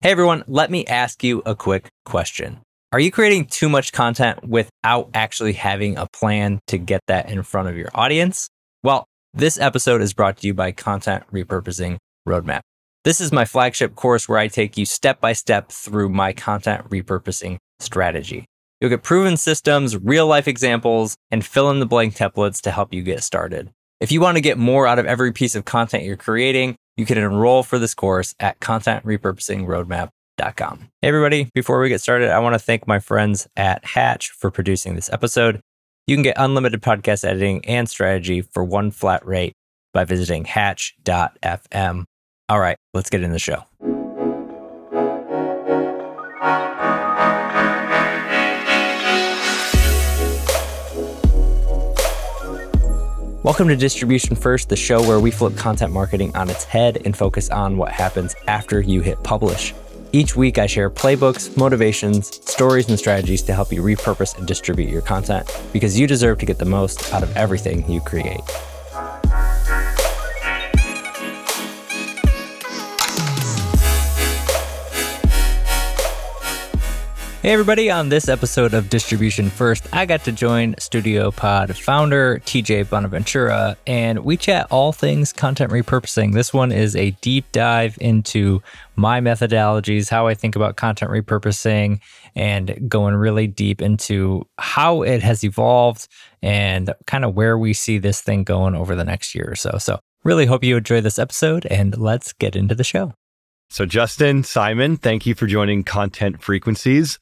Hey everyone, let me ask you a quick question. Are you creating too much content without actually having a plan to get that in front of your audience? Well, this episode is brought to you by Content Repurposing Roadmap. This is my flagship course where I take you step by step through my content repurposing strategy. You'll get proven systems, real life examples, and fill in the blank templates to help you get started. If you want to get more out of every piece of content you're creating, you can enroll for this course at contentrepurposingroadmap.com. Hey, everybody, before we get started, I want to thank my friends at Hatch for producing this episode. You can get unlimited podcast editing and strategy for one flat rate by visiting hatch.fm. All right, let's get in the show. Welcome to Distribution First, the show where we flip content marketing on its head and focus on what happens after you hit publish. Each week, I share playbooks, motivations, stories, and strategies to help you repurpose and distribute your content because you deserve to get the most out of everything you create. Hey, everybody, on this episode of Distribution First, I got to join StudioPod founder TJ Bonaventura, and we chat all things content repurposing. This one is a deep dive into my methodologies, how I think about content repurposing, and going really deep into how it has evolved and kind of where we see this thing going over the next year or so. So, really hope you enjoy this episode, and let's get into the show. So, Justin, Simon, thank you for joining Content Frequencies.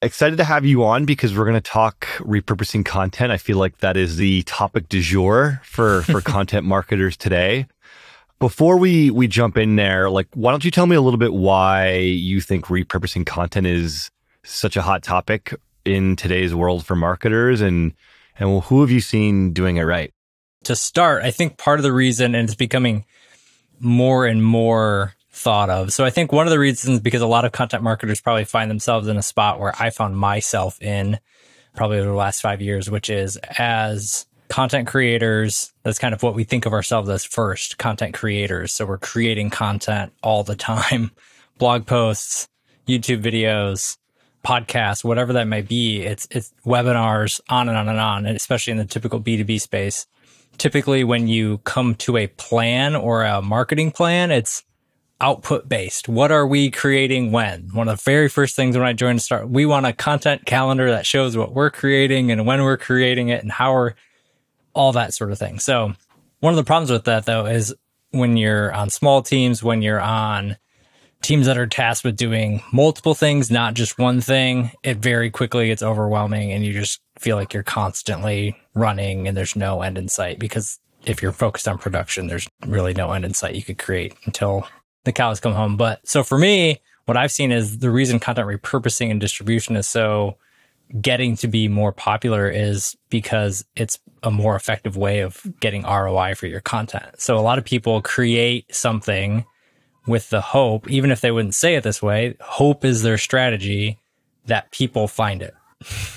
Excited to have you on because we're going to talk repurposing content. I feel like that is the topic du jour for, for content marketers today. Before we, we jump in there, like, why don't you tell me a little bit why you think repurposing content is such a hot topic in today's world for marketers and, and who have you seen doing it right? To start, I think part of the reason, and it's becoming more and more thought of. So I think one of the reasons because a lot of content marketers probably find themselves in a spot where I found myself in probably over the last five years, which is as content creators, that's kind of what we think of ourselves as first content creators. So we're creating content all the time, blog posts, YouTube videos, podcasts, whatever that may be. It's, it's webinars on and on and on, and especially in the typical B2B space. Typically, when you come to a plan or a marketing plan, it's output based. What are we creating when? One of the very first things when I joined Start, we want a content calendar that shows what we're creating and when we're creating it and how we're all that sort of thing. So one of the problems with that though is when you're on small teams, when you're on teams that are tasked with doing multiple things, not just one thing, it very quickly gets overwhelming and you just feel like you're constantly running and there's no end in sight because if you're focused on production, there's really no end in sight you could create until the cows come home. But so for me, what I've seen is the reason content repurposing and distribution is so getting to be more popular is because it's a more effective way of getting ROI for your content. So a lot of people create something with the hope, even if they wouldn't say it this way, hope is their strategy that people find it.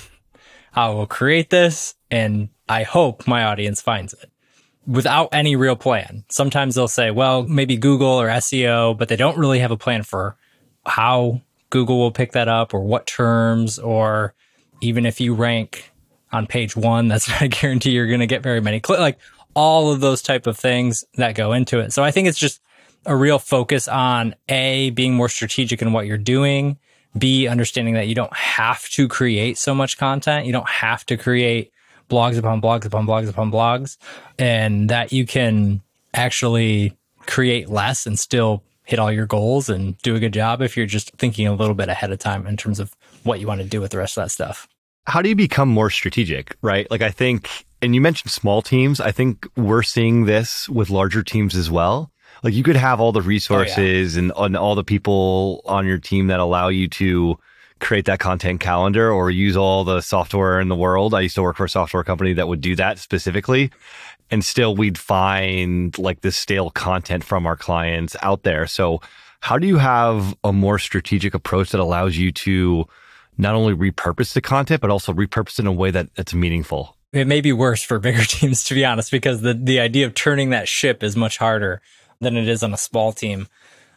I will create this and I hope my audience finds it without any real plan. Sometimes they'll say, well, maybe Google or SEO, but they don't really have a plan for how Google will pick that up or what terms, or even if you rank on page one, that's not a guarantee you're going to get very many clicks. Like all of those type of things that go into it. So I think it's just a real focus on A, being more strategic in what you're doing, B, understanding that you don't have to create so much content. You don't have to create blogs upon blogs upon blogs upon blogs, and that you can actually create less and still hit all your goals and do a good job if you're just thinking a little bit ahead of time in terms of what you want to do with the rest of that stuff. How do you become more strategic, right? Like I think, and you mentioned small teams. I think we're seeing this with larger teams as well. Like you could have all the resources oh, yeah. and, and all the people on your team that allow you to create that content calendar or use all the software in the world. I used to work for a software company that would do that specifically. And still we'd find like this stale content from our clients out there. So how do you have a more strategic approach that allows you to not only repurpose the content, but also repurpose it in a way that it's meaningful? It may be worse for bigger teams, to be honest, because the, the idea of turning that ship is much harder than it is on a small team.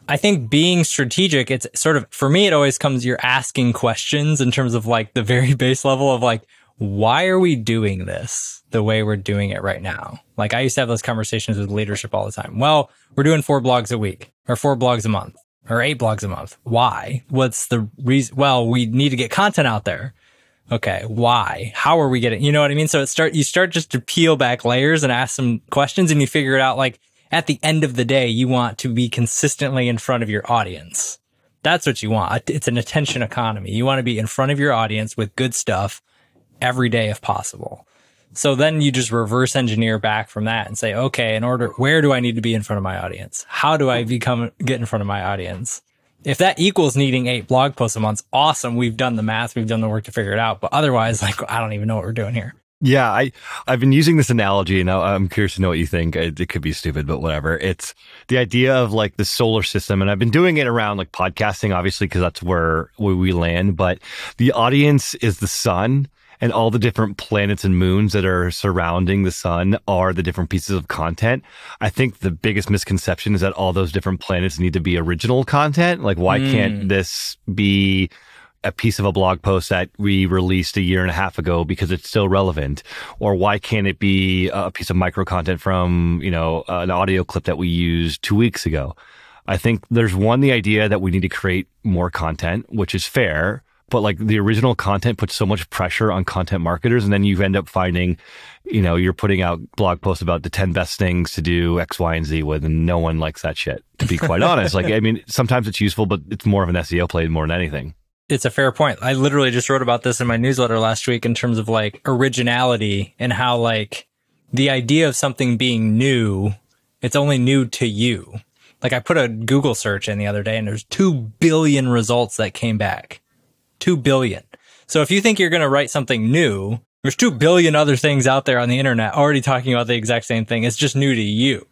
I think being strategic, it's sort of, for me, it always comes, you're asking questions in terms of like the very base level of like, why are we doing this the way we're doing it right now? Like I used to have those conversations with leadership all the time. Well, we're doing four blogs a week or four blogs a month or eight blogs a month. Why? What's the reason? Well, we need to get content out there. Okay. Why? How are we getting, you know what I mean? So it start, you start just to peel back layers and ask some questions and you figure it out. Like at the end of the day, you want to be consistently in front of your audience. That's what you want. It's an attention economy. You want to be in front of your audience with good stuff every day if possible. So then you just reverse engineer back from that and say, okay, in order, where do I need to be in front of my audience? How do I become, get in front of my audience? If that equals needing eight blog posts a month, awesome. We've done the math. We've done the work to figure it out. But otherwise, like, I don't even know what we're doing here. Yeah, I I've been using this analogy, and I'm curious to know what you think. It, it, could be stupid, but whatever. It's the idea of like the solar system, and I've been doing it around like podcasting, obviously, because that's where where we land. But the audience is the sun, and all the different planets and moons that are surrounding the sun are the different pieces of content. I think the biggest misconception is that all those different planets need to be original content. Like, why mm. can't this be a piece of a blog post that we released a year and a half ago because it's still relevant? Or why can't it be a piece of micro content from you know an audio clip that we used two weeks ago? I think there's one the idea that we need to create more content which is fair but like the original content puts so much pressure on content marketers and then you end up finding you know you're putting out blog posts about the 10 best things to do x y and z with and no one likes that shit to be quite honest. Like i mean sometimes it's useful but it's more of an seo play more than anything it's a fair point. I literally just wrote about this in my newsletter last week in terms of like originality and how like the idea of something being new, it's only new to you. Like I put a Google search in the other day and there's 2 billion results that came back. 2 billion. So if you think you're going to write something new, there's 2 billion other things out there on the internet already talking about the exact same thing. It's just new to you.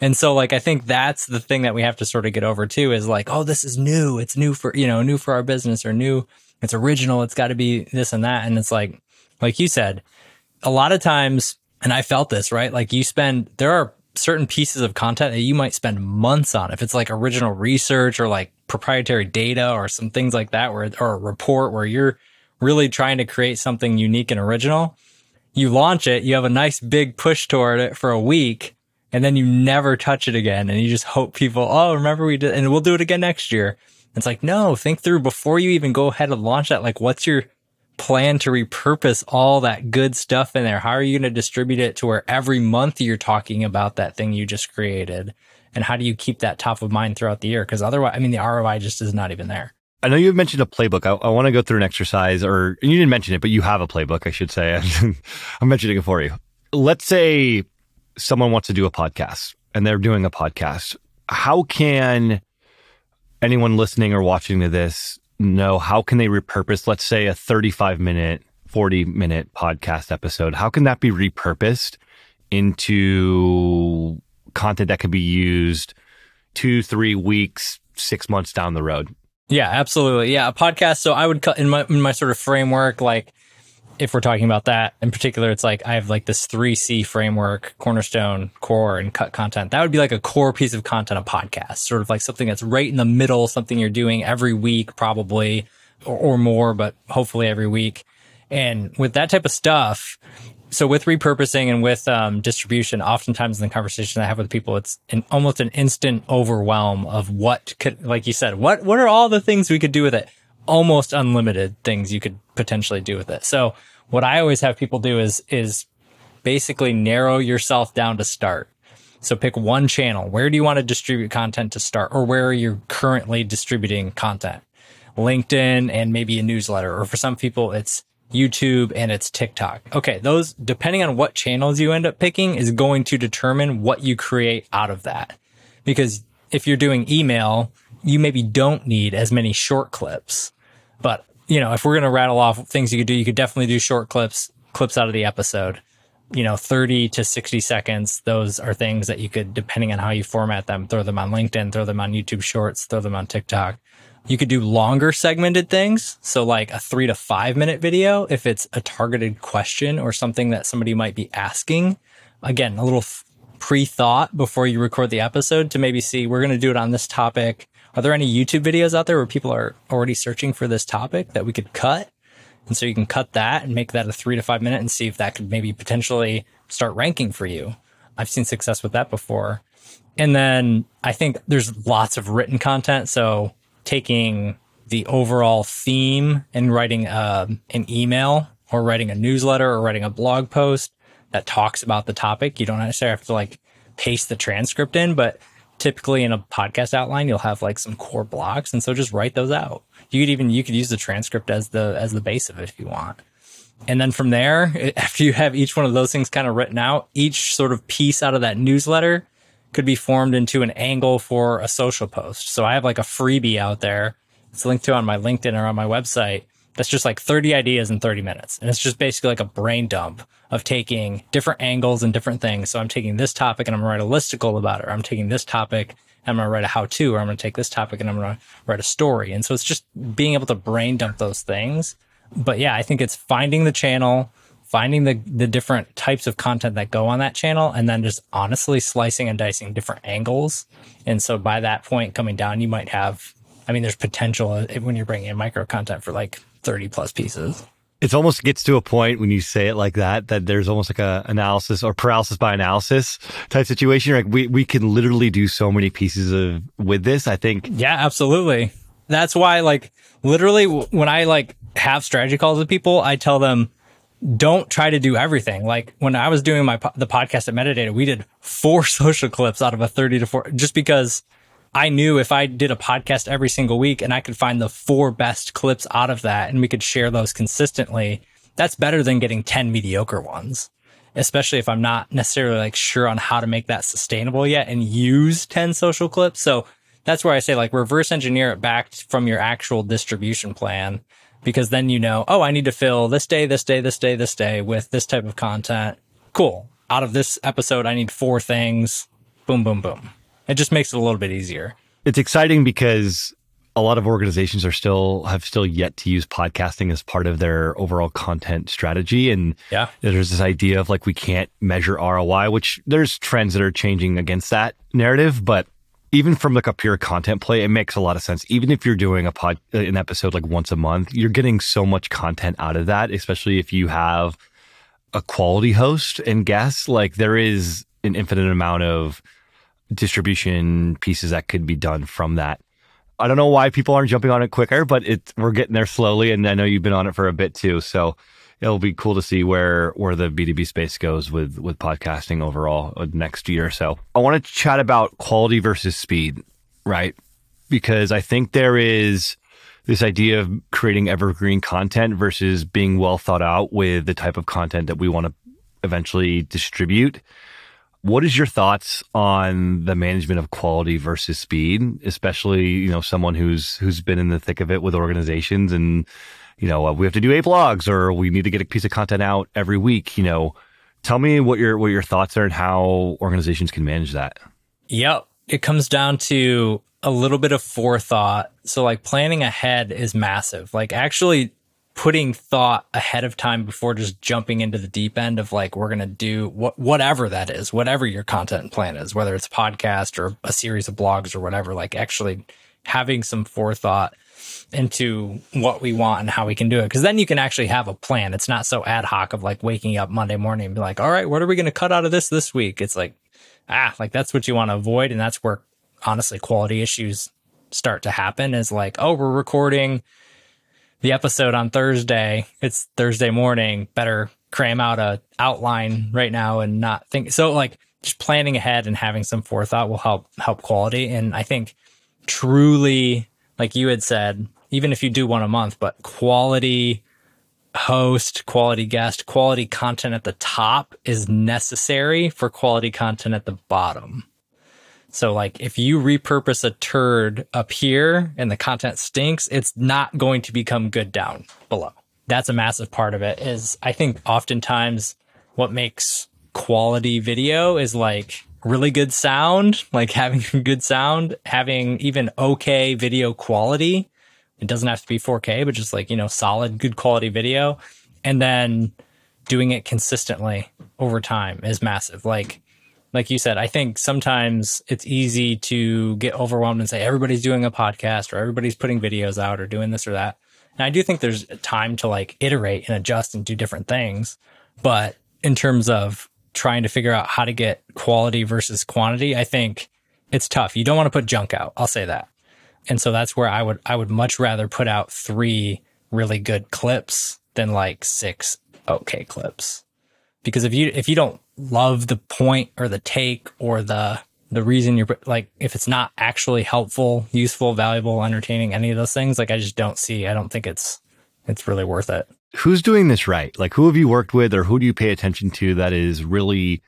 And so like I think that's the thing that we have to sort of get over too is like, oh, this is new. It's new for, you know, new for our business or new, it's original. It's got to be this and that. And it's like, like you said, a lot of times, and I felt this, right? Like you spend, there are certain pieces of content that you might spend months on. If it's like original research or like proprietary data or some things like that, where, or a report where you're really trying to create something unique and original, you launch it, you have a nice big push toward it for a week and then you never touch it again and you just hope people, oh, remember we did, and we'll do it again next year. It's like, no, think through before you even go ahead and launch that. Like, what's your plan to repurpose all that good stuff in there? How are you going to distribute it to where every month you're talking about that thing you just created? And how do you keep that top of mind throughout the year? Because otherwise, I mean, the ROI just is not even there. I know you mentioned a playbook. I, I want to go through an exercise, or you didn't mention it, but you have a playbook, I should say. I'm mentioning it for you. Let's say someone wants to do a podcast and they're doing a podcast, how can anyone listening or watching to this know how can they repurpose, let's say, a 35 minute, 40 minute podcast episode? How can that be repurposed into content that can be used two, three weeks, six months down the road? Yeah, absolutely. Yeah, a podcast. So I would cut in my in my sort of framework, like if we're talking about that in particular, it's like I have like this 3C framework, cornerstone, core, and cut content. That would be like a core piece of content, a podcast, sort of like something that's right in the middle, something you're doing every week, probably, or, or more, but hopefully every week. And with that type of stuff, so with repurposing and with um, distribution, oftentimes in the conversation I have with people, it's an, almost an instant overwhelm of what could, like you said, what what are all the things we could do with it? Almost unlimited things you could potentially do with it. So what I always have people do is, is basically narrow yourself down to start. So pick one channel. Where do you want to distribute content to start or where are you currently distributing content? LinkedIn and maybe a newsletter. Or for some people, it's YouTube and it's TikTok. Okay. Those, depending on what channels you end up picking is going to determine what you create out of that. Because if you're doing email, you maybe don't need as many short clips, but you know, if we're to rattle off things you could do, you could definitely do short clips, clips out of the episode. You know, 30 to 60 seconds. Those are things that you could, depending on how you format them, throw them on LinkedIn, throw them on YouTube shorts, throw them on TikTok. You could do longer segmented things. So like a three to five minute video, if it's a targeted question or something that somebody might be asking. Again, a little pre-thought before you record the episode to maybe see we're going to do it on this topic. Are there any YouTube videos out there where people are already searching for this topic that we could cut? And so you can cut that and make that a three to five minute and see if that could maybe potentially start ranking for you. I've seen success with that before. And then I think there's lots of written content. So taking the overall theme and writing uh, an email or writing a newsletter or writing a blog post that talks about the topic. You don't necessarily have to like paste the transcript in, but typically in a podcast outline, you'll have like some core blocks. And so just write those out. You could even, you could use the transcript as the, as the base of it if you want. And then from there, after you have each one of those things kind of written out, each sort of piece out of that newsletter could be formed into an angle for a social post. So I have like a freebie out there. It's linked to on my LinkedIn or on my website. That's just like 30 ideas in 30 minutes. And it's just basically like a brain dump of taking different angles and different things. So I'm taking this topic and I'm going to write a listicle about it. Or I'm taking this topic and I'm going to write a how to, or I'm going to take this topic and I'm going to write a story. And so it's just being able to brain dump those things. But yeah, I think it's finding the channel, finding the the different types of content that go on that channel and then just honestly slicing and dicing different angles. And so by that point coming down, you might have I mean there's potential uh, when you're bringing in micro content for like 30 plus pieces. It almost gets to a point when you say it like that that there's almost like a analysis or paralysis by analysis type situation. Like we we can literally do so many pieces of with this. I think. Yeah, absolutely. That's why like literally when I like have strategy calls with people, I tell them don't try to do everything. Like when I was doing my the podcast at Metadata, we did four social clips out of a 30 to 4 just because I knew if I did a podcast every single week and I could find the four best clips out of that and we could share those consistently, that's better than getting 10 mediocre ones. Especially if I'm not necessarily like sure on how to make that sustainable yet and use 10 social clips. So that's where I say like reverse engineer it back from your actual distribution plan because then you know, oh, I need to fill this day, this day, this day, this day with this type of content. Cool. Out of this episode, I need four things. Boom, boom, boom. It just makes it a little bit easier. It's exciting because a lot of organizations are still have still yet to use podcasting as part of their overall content strategy and yeah there's this idea of like we can't measure ROI which there's trends that are changing against that narrative but even from like a pure content play, it makes a lot of sense. Even if you're doing a pod, uh, an episode like once a month, you're getting so much content out of that, especially if you have a quality host and guests. Like there is an infinite amount of distribution pieces that could be done from that. I don't know why people aren't jumping on it quicker, but it we're getting there slowly. And I know you've been on it for a bit too. So it'll be cool to see where where the B2B space goes with with podcasting overall uh, next year or so. I want to chat about quality versus speed, right? Because I think there is this idea of creating evergreen content versus being well thought out with the type of content that we want to eventually distribute. What is your thoughts on the management of quality versus speed, especially, you know, someone who's who's been in the thick of it with organizations and you know, uh, we have to do eight blogs or we need to get a piece of content out every week, you know, tell me what your what your thoughts are and how organizations can manage that. Yep. It comes down to a little bit of forethought. So like planning ahead is massive. Like actually putting thought ahead of time before just jumping into the deep end of like we're going to do what whatever that is, whatever your content plan is, whether it's a podcast or a series of blogs or whatever, like actually having some forethought into what we want and how we can do it. Cause then you can actually have a plan. It's not so ad hoc of like waking up Monday morning and be like, all right, what are we going to cut out of this this week? It's like, ah, like that's what you want to avoid. And that's where honestly quality issues start to happen is like, oh, we're recording the episode on Thursday. It's Thursday morning. Better cram out a outline right now and not think. So like just planning ahead and having some forethought will help help quality. And I think truly, like you had said, even if you do one a month, but quality host, quality guest, quality content at the top is necessary for quality content at the bottom. So like if you repurpose a turd up here and the content stinks, it's not going to become good down below. That's a massive part of it is I think oftentimes what makes quality video is like really good sound, like having good sound, having even okay video quality. It doesn't have to be 4K, but just like, you know, solid, good quality video. And then doing it consistently over time is massive. Like like you said, I think sometimes it's easy to get overwhelmed and say everybody's doing a podcast or everybody's putting videos out or doing this or that. And I do think there's time to like iterate and adjust and do different things. But in terms of trying to figure out how to get quality versus quantity, I think it's tough. You don't want to put junk out. I'll say that. And so that's where I would I would much rather put out three really good clips than like six okay clips. Because if you if you don't love the point or the take or the the reason you're like if it's not actually helpful, useful, valuable, entertaining, any of those things, like I just don't see. I don't think it's it's really worth it. Who's doing this right? Like who have you worked with or who do you pay attention to that is really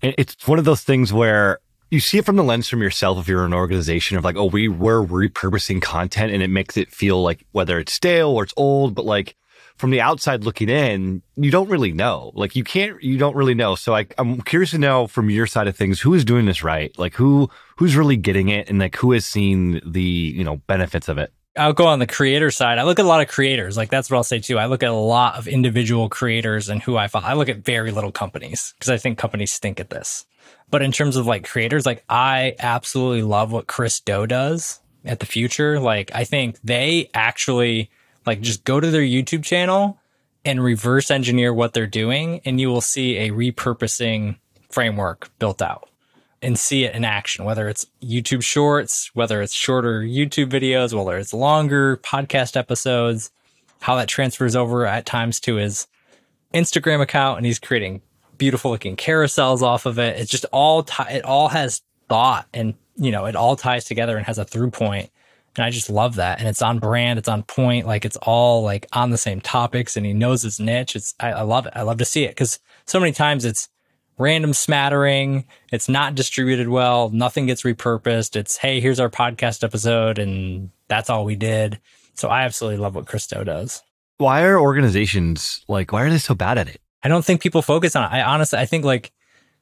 it's one of those things where you see it from the lens from yourself if you're an organization of like, oh, we were repurposing content and it makes it feel like whether it's stale or it's old, but like from the outside looking in, you don't really know. Like you can't, you don't really know. So I, I'm curious to know from your side of things, who is doing this right? Like who, who's really getting it and like who has seen the, you know, benefits of it? I'll go on the creator side. I look at a lot of creators. Like that's what I'll say too. I look at a lot of individual creators and who I follow. I look at very little companies because I think companies stink at this. But in terms of like creators, like I absolutely love what Chris Do does at the Futur. Like I think they actually like just go to their YouTube channel and reverse engineer what they're doing and you will see a repurposing framework built out and see it in action, whether it's YouTube shorts, whether it's shorter YouTube videos, whether it's longer podcast episodes, how that transfers over at times to his Instagram account and he's creating beautiful looking carousels off of it. It's just all t- it all has thought and you know it all ties together and has a through point. And I just love that. And it's on brand. It's on point. Like it's all like on the same topics and he knows his niche. It's, I, I love it. I love to see it because so many times it's random smattering. It's not distributed well. Nothing gets repurposed. It's, Hey, here's our podcast episode. And that's all we did. So I absolutely love what Chris Do does. Why are organizations like, why are they so bad at it? I don't think people focus on it. I honestly, I think like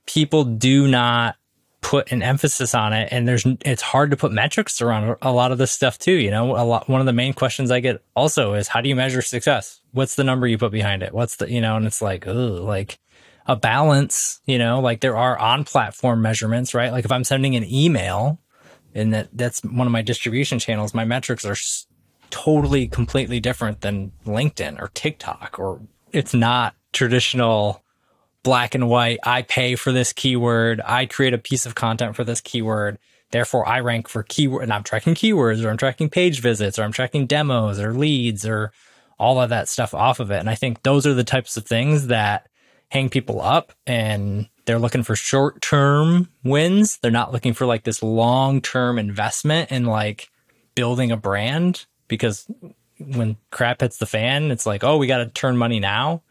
people do not put an emphasis on it and there's it's hard to put metrics around a lot of this stuff too you know? A lot one of the main questions i get also is how do you measure success? What's the number you put behind it? What's the you know and it's like oh like a balance you know? Like there are on platform measurements right? Like if i'm sending an email and that that's one of my distribution channels my metrics are totally completely different than linkedin or tiktok or it's not traditional black and white. I pay for this keyword. I create a piece of content for this keyword. Therefore, I rank for keyword and I'm tracking keywords or I'm tracking page visits or I'm tracking demos or leads or all of that stuff off of it. And I think those are the types of things that hang people up and they're looking for short term wins. They're not looking for like this long term investment in like building a brand because when crap hits the fan, it's like, oh, we got to turn money now.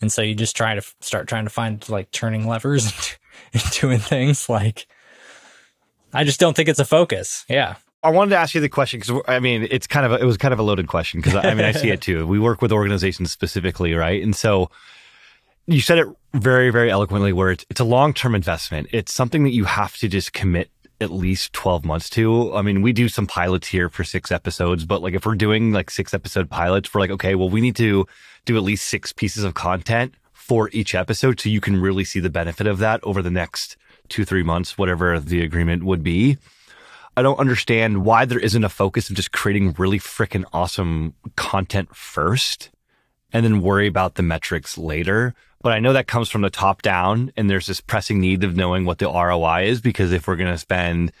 And so you just try to start trying to find like turning levers and doing things like, I just don't think it's a focus. Yeah. I wanted to ask you the question because I mean, it's kind of a, it was kind of a loaded question because I mean, I see it too. We work with organizations specifically, right? And so you said it very, very eloquently where it's, it's a long term investment. It's something that you have to just commit at least 12 months to. I mean, we do some pilots here for six episodes, but like if we're doing like six episode pilots, we're like, okay, well, we need to do at least six pieces of content for each episode so you can really see the benefit of that over the next two, three months, whatever the agreement would be. I don't understand why there isn't a focus of just creating really freaking awesome content first and then worry about the metrics later. But I know that comes from the top down and there's this pressing need of knowing what the ROI is because if we're going to spend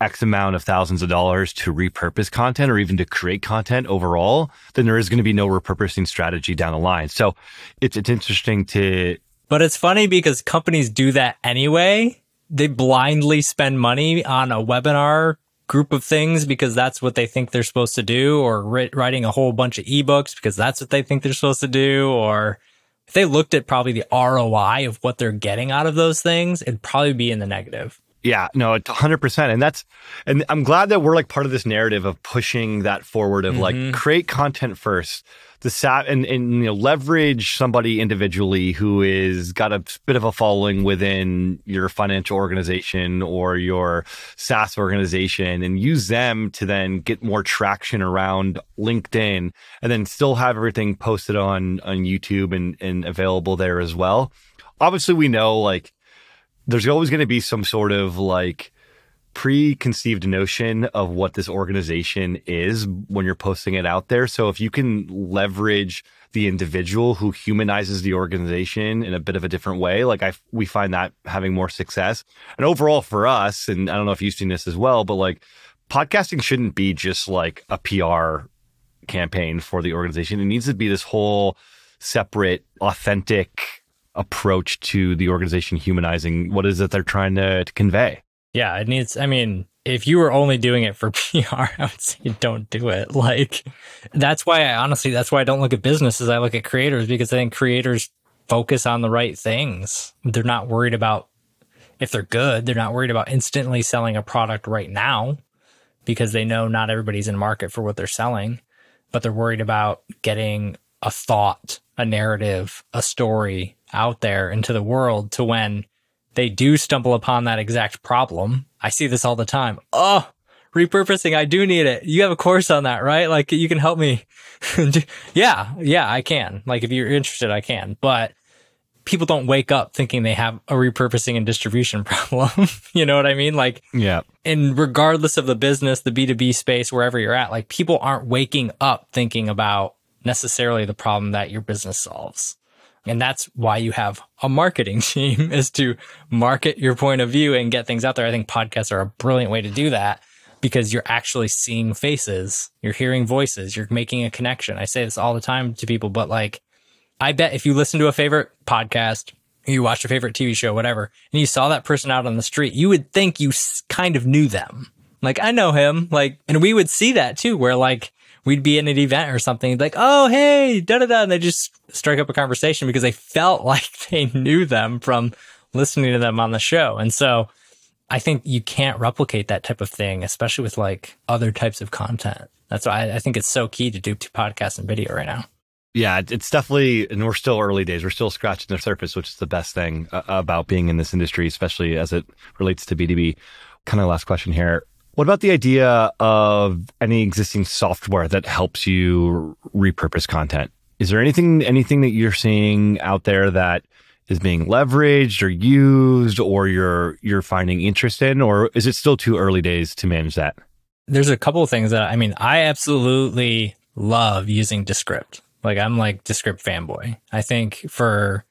X amount of thousands of dollars to repurpose content or even to create content overall, then there is going to be no repurposing strategy down the line. So it's, it's interesting to. But it's funny because companies do that anyway. They blindly spend money on a webinar group of things because that's what they think they're supposed to do or writing a whole bunch of ebooks because that's what they think they're supposed to do or if they looked at probably the ROI of what they're getting out of those things, it'd probably be in the negative. Yeah, no, 100%. And that's, and I'm glad that we're like part of this narrative of pushing that forward of mm-hmm. like create content first the sat and, and you know leverage somebody individually who is got a bit of a following within your financial organization or your SaaS organization and use them to then get more traction around LinkedIn and then still have everything posted on on YouTube and, and available there as well. Obviously we know like there's always going to be some sort of like preconceived notion of what this organization is when you're posting it out there. So if you can leverage the individual who humanizes the organization in a bit of a different way, like I we find that having more success. And overall for us, and I don't know if you've seen this as well, but like podcasting shouldn't be just like a PR campaign for the organization. It needs to be this whole separate, authentic approach to the organization humanizing what is it they're trying to, to convey. Yeah, it needs, I mean, if you were only doing it for PR, I would say don't do it. Like, that's why I honestly, that's why I don't look at businesses. I look at creators because I think creators focus on the right things. They're not worried about if they're good, they're not worried about instantly selling a product right now because they know not everybody's in market for what they're selling, but they're worried about getting a thought, a narrative, a story out there into the world to when they do stumble upon that exact problem. I see this all the time. Oh, repurposing. I do need it. You have a course on that, right? Like you can help me. yeah. Yeah, I can. Like if you're interested, I can, but people don't wake up thinking they have a repurposing and distribution problem. you know what I mean? Like, yeah. And regardless of the business, the B2B space, wherever you're at, like people aren't waking up thinking about necessarily the problem that your business solves. And that's why you have a marketing team is to market your point of view and get things out there. I think podcasts are a brilliant way to do that because you're actually seeing faces, you're hearing voices, you're making a connection. I say this all the time to people, but like, I bet if you listen to a favorite podcast, you watch a favorite TV show, whatever, and you saw that person out on the street, you would think you kind of knew them. Like, I know him. Like, and we would see that too, where like we'd be in an event or something, like, oh, hey, da da da. And they just strike up a conversation because they felt like they knew them from listening to them on the show. And so I think you can't replicate that type of thing, especially with like other types of content. That's why I, I think it's so key to do podcasts and video right now. Yeah, it's definitely, and we're still early days. We're still scratching the surface, which is the best thing uh, about being in this industry, especially as it relates to B2B. Kind of last question here. What about the idea of any existing software that helps you repurpose content? Is there anything, anything that you're seeing out there that is being leveraged or used or you're, you're finding interest in, or is it still too early days to manage that? There's a couple of things that I mean, I absolutely love using Descript. Like I'm like Descript fanboy. I think for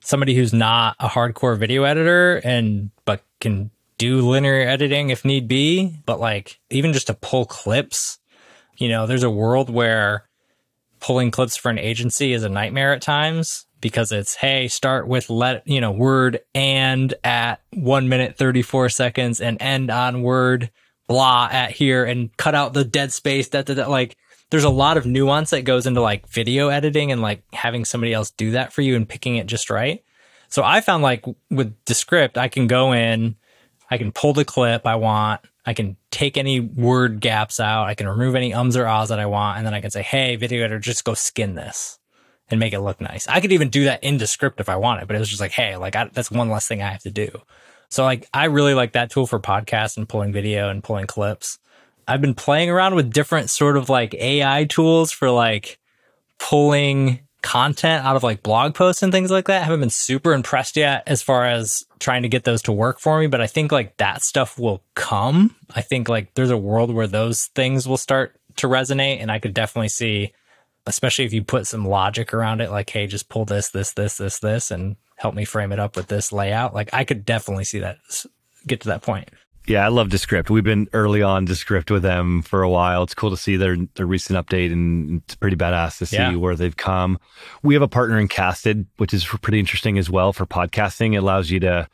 somebody who's not a hardcore video editor and but can do linear editing if need be, but like even just to pull clips, you know, there's a world where pulling clips for an agency is a nightmare at times because it's hey start with let you know word and at 1 minute 34 seconds and end on word blah at here and cut out the dead space that that like there's a lot of nuance that goes into like video editing and like having somebody else do that for you and picking it just right. So I found like with Descript, I can go in, I can pull the clip I want, I can take any word gaps out, I can remove any ums or ahs that I want, and then I can say, hey, video editor, just go skin this and make it look nice. I could even do that in Descript if I wanted, but it was just like, hey, like I, that's one less thing I have to do. So like I really like that tool for podcasts and pulling video and pulling clips. I've been playing around with different sort of like AI tools for like pulling content out of like blog posts and things like that. I haven't been super impressed yet as far as trying to get those to work for me, but I think like that stuff will come. I think like there's a world where those things will start to resonate and I could definitely see especially if you put some logic around it like hey, just pull this this this this this and help me frame it up with this layout. Like I could definitely see that get to that point. Yeah, I love Descript. We've been early on Descript with them for a while. It's cool to see their their recent update, and it's pretty badass to see yeah. where they've come. We have a partner in Casted, which is pretty interesting as well for podcasting. It allows you to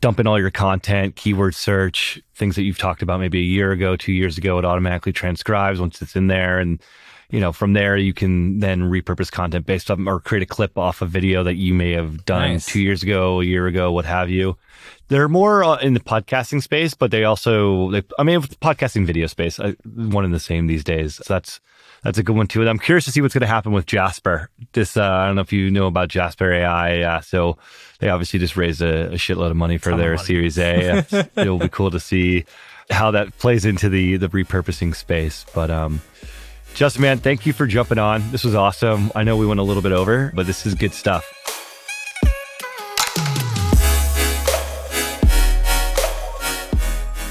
dump in all your content, keyword search, things that you've talked about maybe a year ago, two years ago. It automatically transcribes once it's in there, and you know from there you can then repurpose content based on or create a clip off a video that you may have done nice. two years ago, a year ago, what have you they're more uh, in the podcasting space, but they also, they, I mean, podcasting video space, one and the same these days. So that's, that's a good one too. And I'm curious to see what's going to happen with Jasper. This, uh, I don't know if you know about Jasper AI. Uh, so they obviously just raised a, a shitload of money for their money. Series A. It'll be cool to see how that plays into the, the repurposing space. But, um, Justin, man, thank you for jumping on. This was awesome. I know we went a little bit over, but this is good stuff.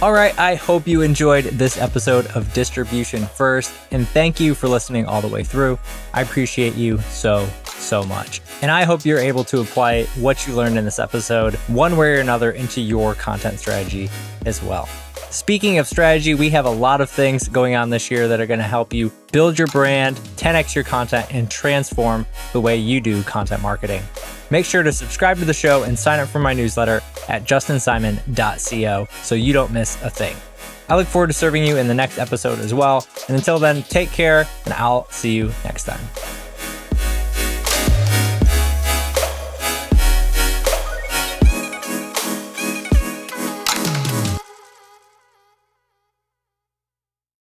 All right, I hope you enjoyed this episode of Distribution First, and thank you for listening all the way through. I appreciate you so, so much. And I hope you're able to apply what you learned in this episode, one way or another, into your content strategy as well. Speaking of strategy, we have a lot of things going on this year that are going to help you build your brand, 10x your content, and transform the way you do content marketing. Make sure to subscribe to the show and sign up for my newsletter at justinsimon.co so you don't miss a thing. I look forward to serving you in the next episode as well. And until then, take care, and I'll see you next time.